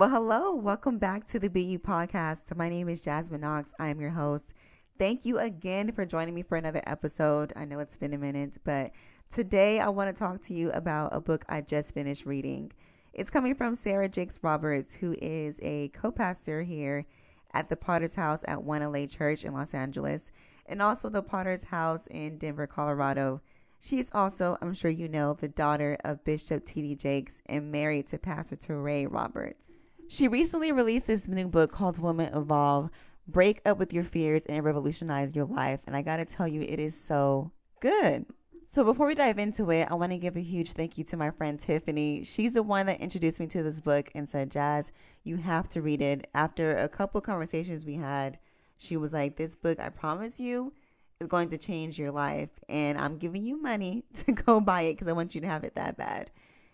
Well, hello. Welcome back to the BU podcast. My name is Jasmine Knox. I am your host. Thank you again for joining me for another episode. I know it's been a minute, but today I want to talk to you about a book I just finished reading. It's coming from Sarah Jakes Roberts, who is a co pastor here at the Potter's House at 1LA Church in Los Angeles, and also the Potter's House in Denver, Colorado. She's also, I'm sure you know, the daughter of Bishop T.D. Jakes and married to Pastor Touré Roberts. She recently released this new book called Woman Evolve Break Up with Your Fears and Revolutionize Your Life. And I got to tell you, it is so good. So before we dive into it, I want to give a huge thank you to my friend Tiffany. She's the one that introduced me to this book and said, Jazz, you have to read it. After a couple conversations we had, she was like, This book, I promise you, is going to change your life. And I'm giving you money to go buy it because I want you to have it that bad.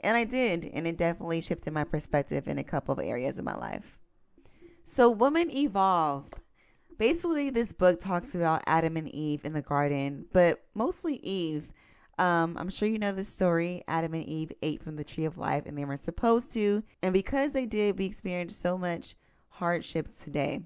And I did. And it definitely shifted my perspective in a couple of areas of my life. So, Woman Evolve. Basically, this book talks about Adam and Eve in the garden, but mostly Eve. Um, I'm sure you know the story. Adam and Eve ate from the tree of life and they weren't supposed to. And because they did, we experienced so much hardships today.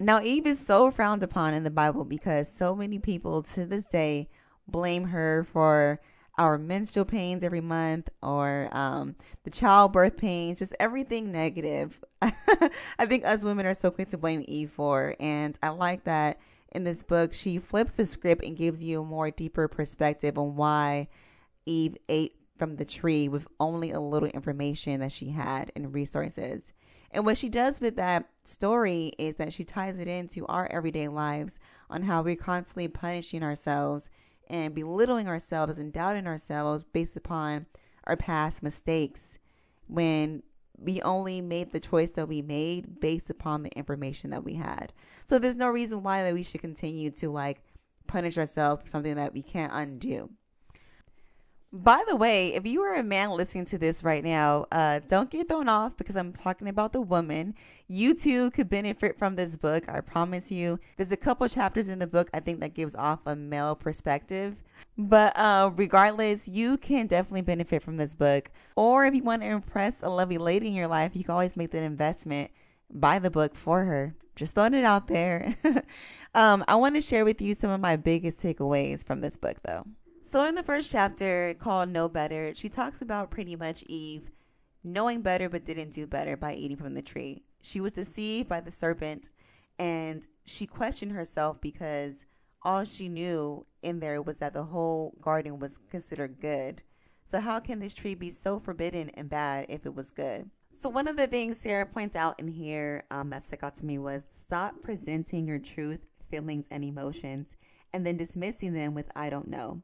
Now, Eve is so frowned upon in the Bible because so many people to this day blame her for our menstrual pains every month or um, the childbirth pains, just everything negative. I think us women are so quick to blame Eve for. And I like that in this book, she flips the script and gives you a more deeper perspective on why Eve ate from the tree with only a little information that she had and resources. And what she does with that story is that she ties it into our everyday lives on how we're constantly punishing ourselves and belittling ourselves and doubting ourselves based upon our past mistakes when we only made the choice that we made based upon the information that we had. So there's no reason why that we should continue to like punish ourselves for something that we can't undo. By the way, if you are a man listening to this right now, uh, don't get thrown off because I'm talking about the woman. You too could benefit from this book. I promise you. There's a couple chapters in the book I think that gives off a male perspective. But uh, regardless, you can definitely benefit from this book. Or if you want to impress a lovely lady in your life, you can always make that investment. Buy the book for her. Just throwing it out there. um, I want to share with you some of my biggest takeaways from this book, though. So, in the first chapter called Know Better, she talks about pretty much Eve knowing better but didn't do better by eating from the tree. She was deceived by the serpent and she questioned herself because all she knew in there was that the whole garden was considered good. So, how can this tree be so forbidden and bad if it was good? So, one of the things Sarah points out in here um, that stuck out to me was stop presenting your truth, feelings, and emotions and then dismissing them with I don't know.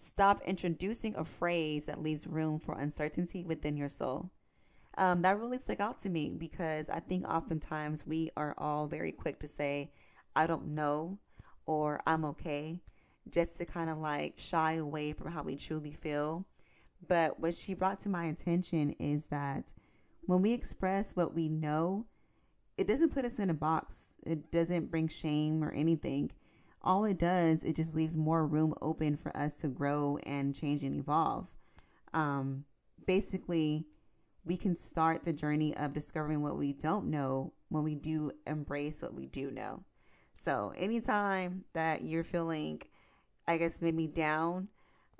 Stop introducing a phrase that leaves room for uncertainty within your soul. Um, that really stuck out to me because I think oftentimes we are all very quick to say, I don't know, or I'm okay, just to kind of like shy away from how we truly feel. But what she brought to my attention is that when we express what we know, it doesn't put us in a box, it doesn't bring shame or anything all it does, it just leaves more room open for us to grow and change and evolve. Um, basically, we can start the journey of discovering what we don't know when we do embrace what we do know. So, anytime that you're feeling, I guess, maybe down,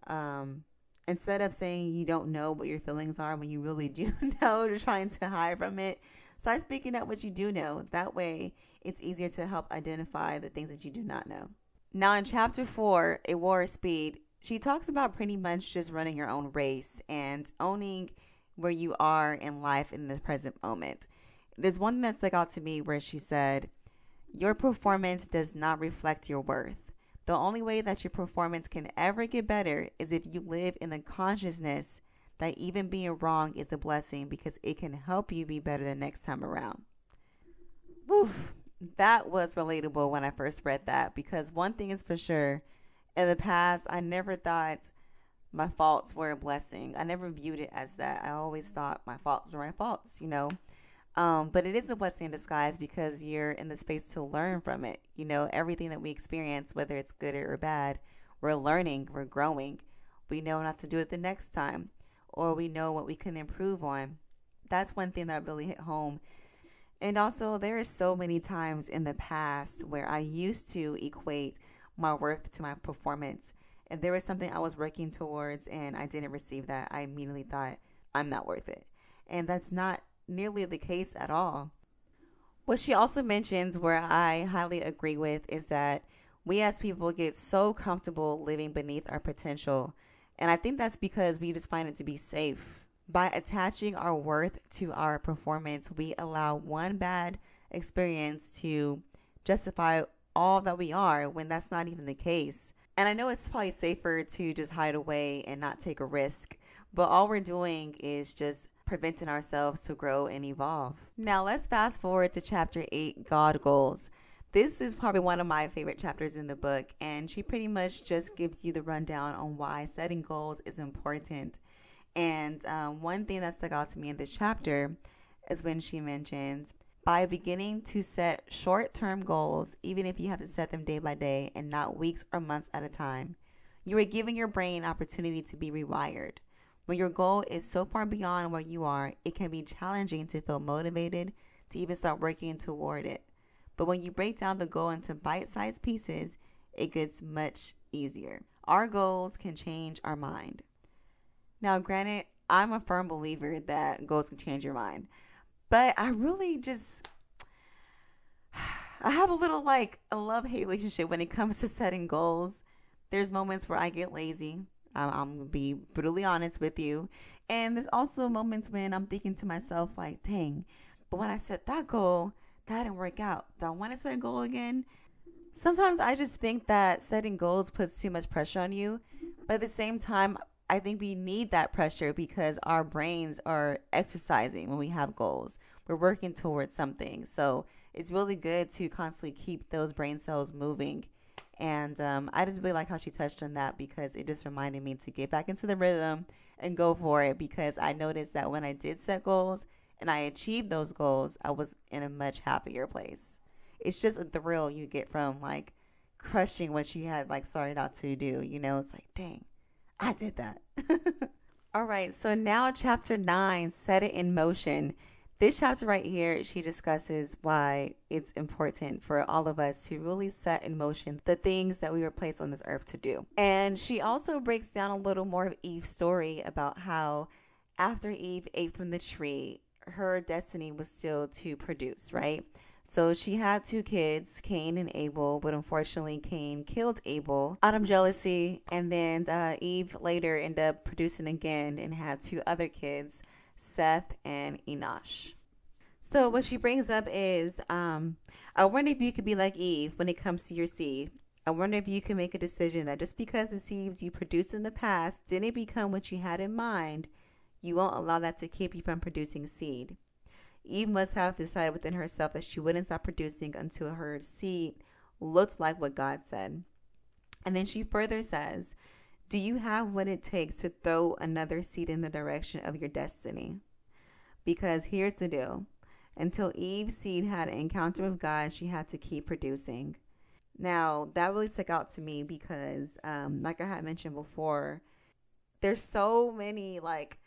um, instead of saying you don't know what your feelings are when you really do know, you're trying to hide from it, start speaking out what you do know. That way, it's easier to help identify the things that you do not know. Now, in chapter four, A War of Speed, she talks about pretty much just running your own race and owning where you are in life in the present moment. There's one that stuck out to me where she said, Your performance does not reflect your worth. The only way that your performance can ever get better is if you live in the consciousness that even being wrong is a blessing because it can help you be better the next time around. Woof that was relatable when I first read that because one thing is for sure in the past, I never thought my faults were a blessing. I never viewed it as that. I always thought my faults were my faults, you know. Um, but it is a blessing in disguise because you're in the space to learn from it. You know, everything that we experience, whether it's good or bad, we're learning, we're growing. We know not to do it the next time, or we know what we can improve on that's one thing that really hit home. And also, there is so many times in the past where I used to equate my worth to my performance. If there was something I was working towards and I didn't receive that, I immediately thought, I'm not worth it. And that's not nearly the case at all. What she also mentions, where I highly agree with, is that we as people get so comfortable living beneath our potential. And I think that's because we just find it to be safe. By attaching our worth to our performance, we allow one bad experience to justify all that we are when that's not even the case. And I know it's probably safer to just hide away and not take a risk, but all we're doing is just preventing ourselves to grow and evolve. Now, let's fast forward to chapter 8 God Goals. This is probably one of my favorite chapters in the book, and she pretty much just gives you the rundown on why setting goals is important and um, one thing that stuck out to me in this chapter is when she mentions by beginning to set short term goals, even if you have to set them day by day and not weeks or months at a time, you are giving your brain opportunity to be rewired. When your goal is so far beyond where you are, it can be challenging to feel motivated to even start working toward it. But when you break down the goal into bite sized pieces, it gets much easier. Our goals can change our mind. Now, granted, I'm a firm believer that goals can change your mind, but I really just I have a little like a love hate relationship when it comes to setting goals. There's moments where I get lazy. I'm, I'm gonna be brutally honest with you, and there's also moments when I'm thinking to myself like, "Dang!" But when I set that goal, that didn't work out. Do I want to set a goal again? Sometimes I just think that setting goals puts too much pressure on you, but at the same time, I think we need that pressure because our brains are exercising when we have goals. We're working towards something. So it's really good to constantly keep those brain cells moving. And um, I just really like how she touched on that because it just reminded me to get back into the rhythm and go for it because I noticed that when I did set goals and I achieved those goals, I was in a much happier place. It's just a thrill you get from like crushing what you had like started out to do. You know, it's like, dang, I did that. All right, so now chapter nine, set it in motion. This chapter right here, she discusses why it's important for all of us to really set in motion the things that we were placed on this earth to do. And she also breaks down a little more of Eve's story about how after Eve ate from the tree, her destiny was still to produce, right? So she had two kids, Cain and Abel, but unfortunately, Cain killed Abel out of jealousy. And then uh, Eve later ended up producing again and had two other kids, Seth and Enosh. So what she brings up is, um, I wonder if you could be like Eve when it comes to your seed. I wonder if you can make a decision that just because the seeds you produced in the past didn't become what you had in mind, you won't allow that to keep you from producing seed. Eve must have decided within herself that she wouldn't stop producing until her seed looked like what God said. And then she further says, Do you have what it takes to throw another seed in the direction of your destiny? Because here's the deal until Eve's seed had an encounter with God, she had to keep producing. Now, that really stuck out to me because, um, like I had mentioned before, there's so many like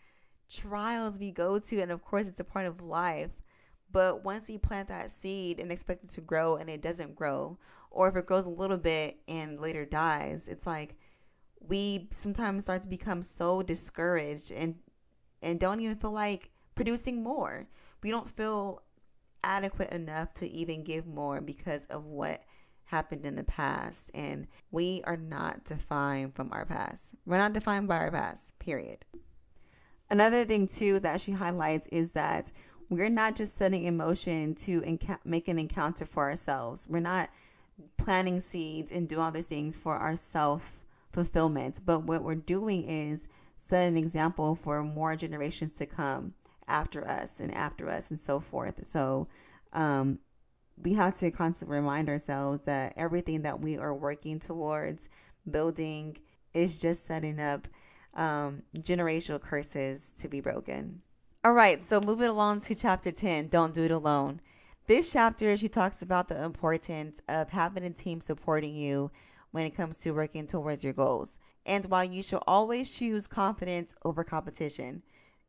trials we go to, and of course, it's a part of life. But once we plant that seed and expect it to grow and it doesn't grow, or if it grows a little bit and later dies, it's like we sometimes start to become so discouraged and and don't even feel like producing more. We don't feel adequate enough to even give more because of what happened in the past and we are not defined from our past. We're not defined by our past, period. Another thing, too, that she highlights is that we're not just setting in motion to make an encounter for ourselves. We're not planting seeds and do all these things for our self fulfillment. But what we're doing is set an example for more generations to come after us and after us and so forth. So, um, we have to constantly remind ourselves that everything that we are working towards building is just setting up um, generational curses to be broken. All right, so moving along to chapter 10 Don't Do It Alone. This chapter, she talks about the importance of having a team supporting you when it comes to working towards your goals, and why you should always choose confidence over competition.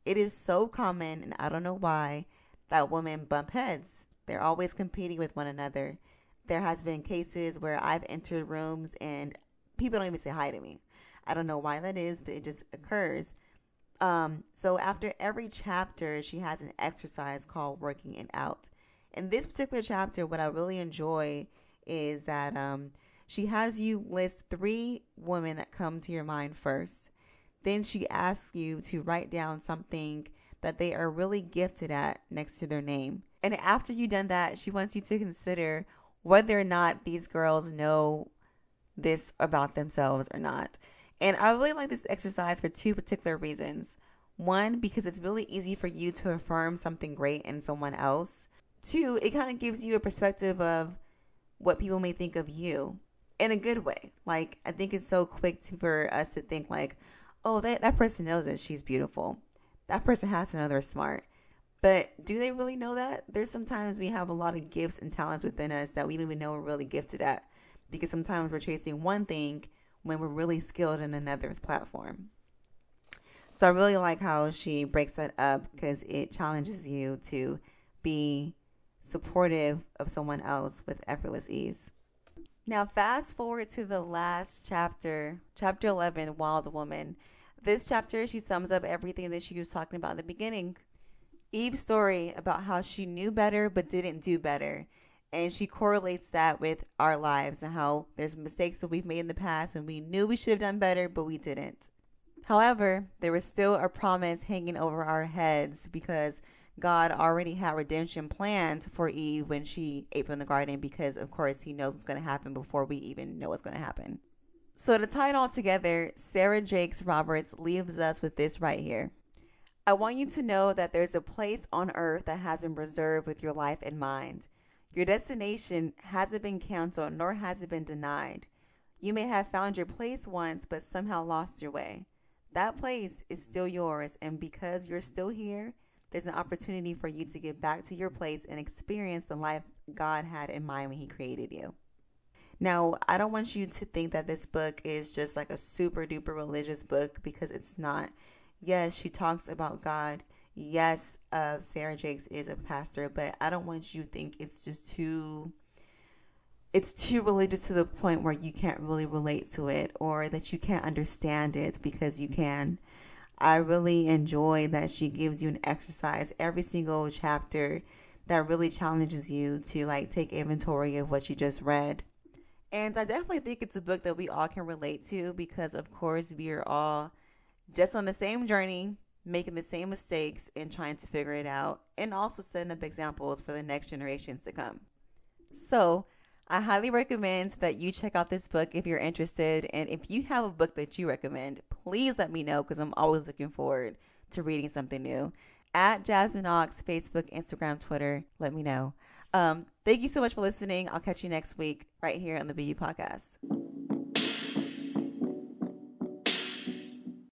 it is so common, and I don't know why, that women bump heads. They're always competing with one another. There has been cases where I've entered rooms and people don't even say hi to me. I don't know why that is, but it just occurs. Um, so after every chapter, she has an exercise called working it out. In this particular chapter, what I really enjoy is that um, she has you list three women that come to your mind first. Then she asks you to write down something that they are really gifted at next to their name. And after you've done that, she wants you to consider whether or not these girls know this about themselves or not. And I really like this exercise for two particular reasons. One, because it's really easy for you to affirm something great in someone else. Two, it kind of gives you a perspective of what people may think of you in a good way. Like, I think it's so quick to, for us to think, like, oh, that, that person knows that she's beautiful. That person has to know they're smart. But do they really know that? There's sometimes we have a lot of gifts and talents within us that we don't even know we're really gifted at because sometimes we're chasing one thing when we're really skilled in another platform. So I really like how she breaks that up because it challenges you to be supportive of someone else with effortless ease. Now, fast forward to the last chapter, chapter 11, Wild Woman. This chapter, she sums up everything that she was talking about in the beginning. Eve's story about how she knew better but didn't do better and she correlates that with our lives and how there's mistakes that we've made in the past when we knew we should have done better, but we didn't. However, there was still a promise hanging over our heads because God already had redemption planned for Eve when she ate from the garden because, of course, He knows what's going to happen before we even know what's going to happen. So, to tie it all together, Sarah Jakes Roberts leaves us with this right here. I want you to know that there's a place on earth that has been reserved with your life in mind. Your destination hasn't been canceled nor has it been denied. You may have found your place once, but somehow lost your way. That place is still yours, and because you're still here, there's an opportunity for you to get back to your place and experience the life God had in mind when He created you. Now, I don't want you to think that this book is just like a super duper religious book because it's not. Yes, she talks about God yes, uh, Sarah Jakes is a pastor, but I don't want you to think it's just too it's too religious to the point where you can't really relate to it or that you can't understand it because you can. I really enjoy that she gives you an exercise every single chapter that really challenges you to like take inventory of what you just read. And I definitely think it's a book that we all can relate to because of course we are all just on the same journey making the same mistakes and trying to figure it out, and also setting up examples for the next generations to come. So, I highly recommend that you check out this book if you're interested. And if you have a book that you recommend, please let me know because I'm always looking forward to reading something new. At Jasmine Knox, Facebook, Instagram, Twitter, let me know. Um, thank you so much for listening. I'll catch you next week right here on the BU Podcast.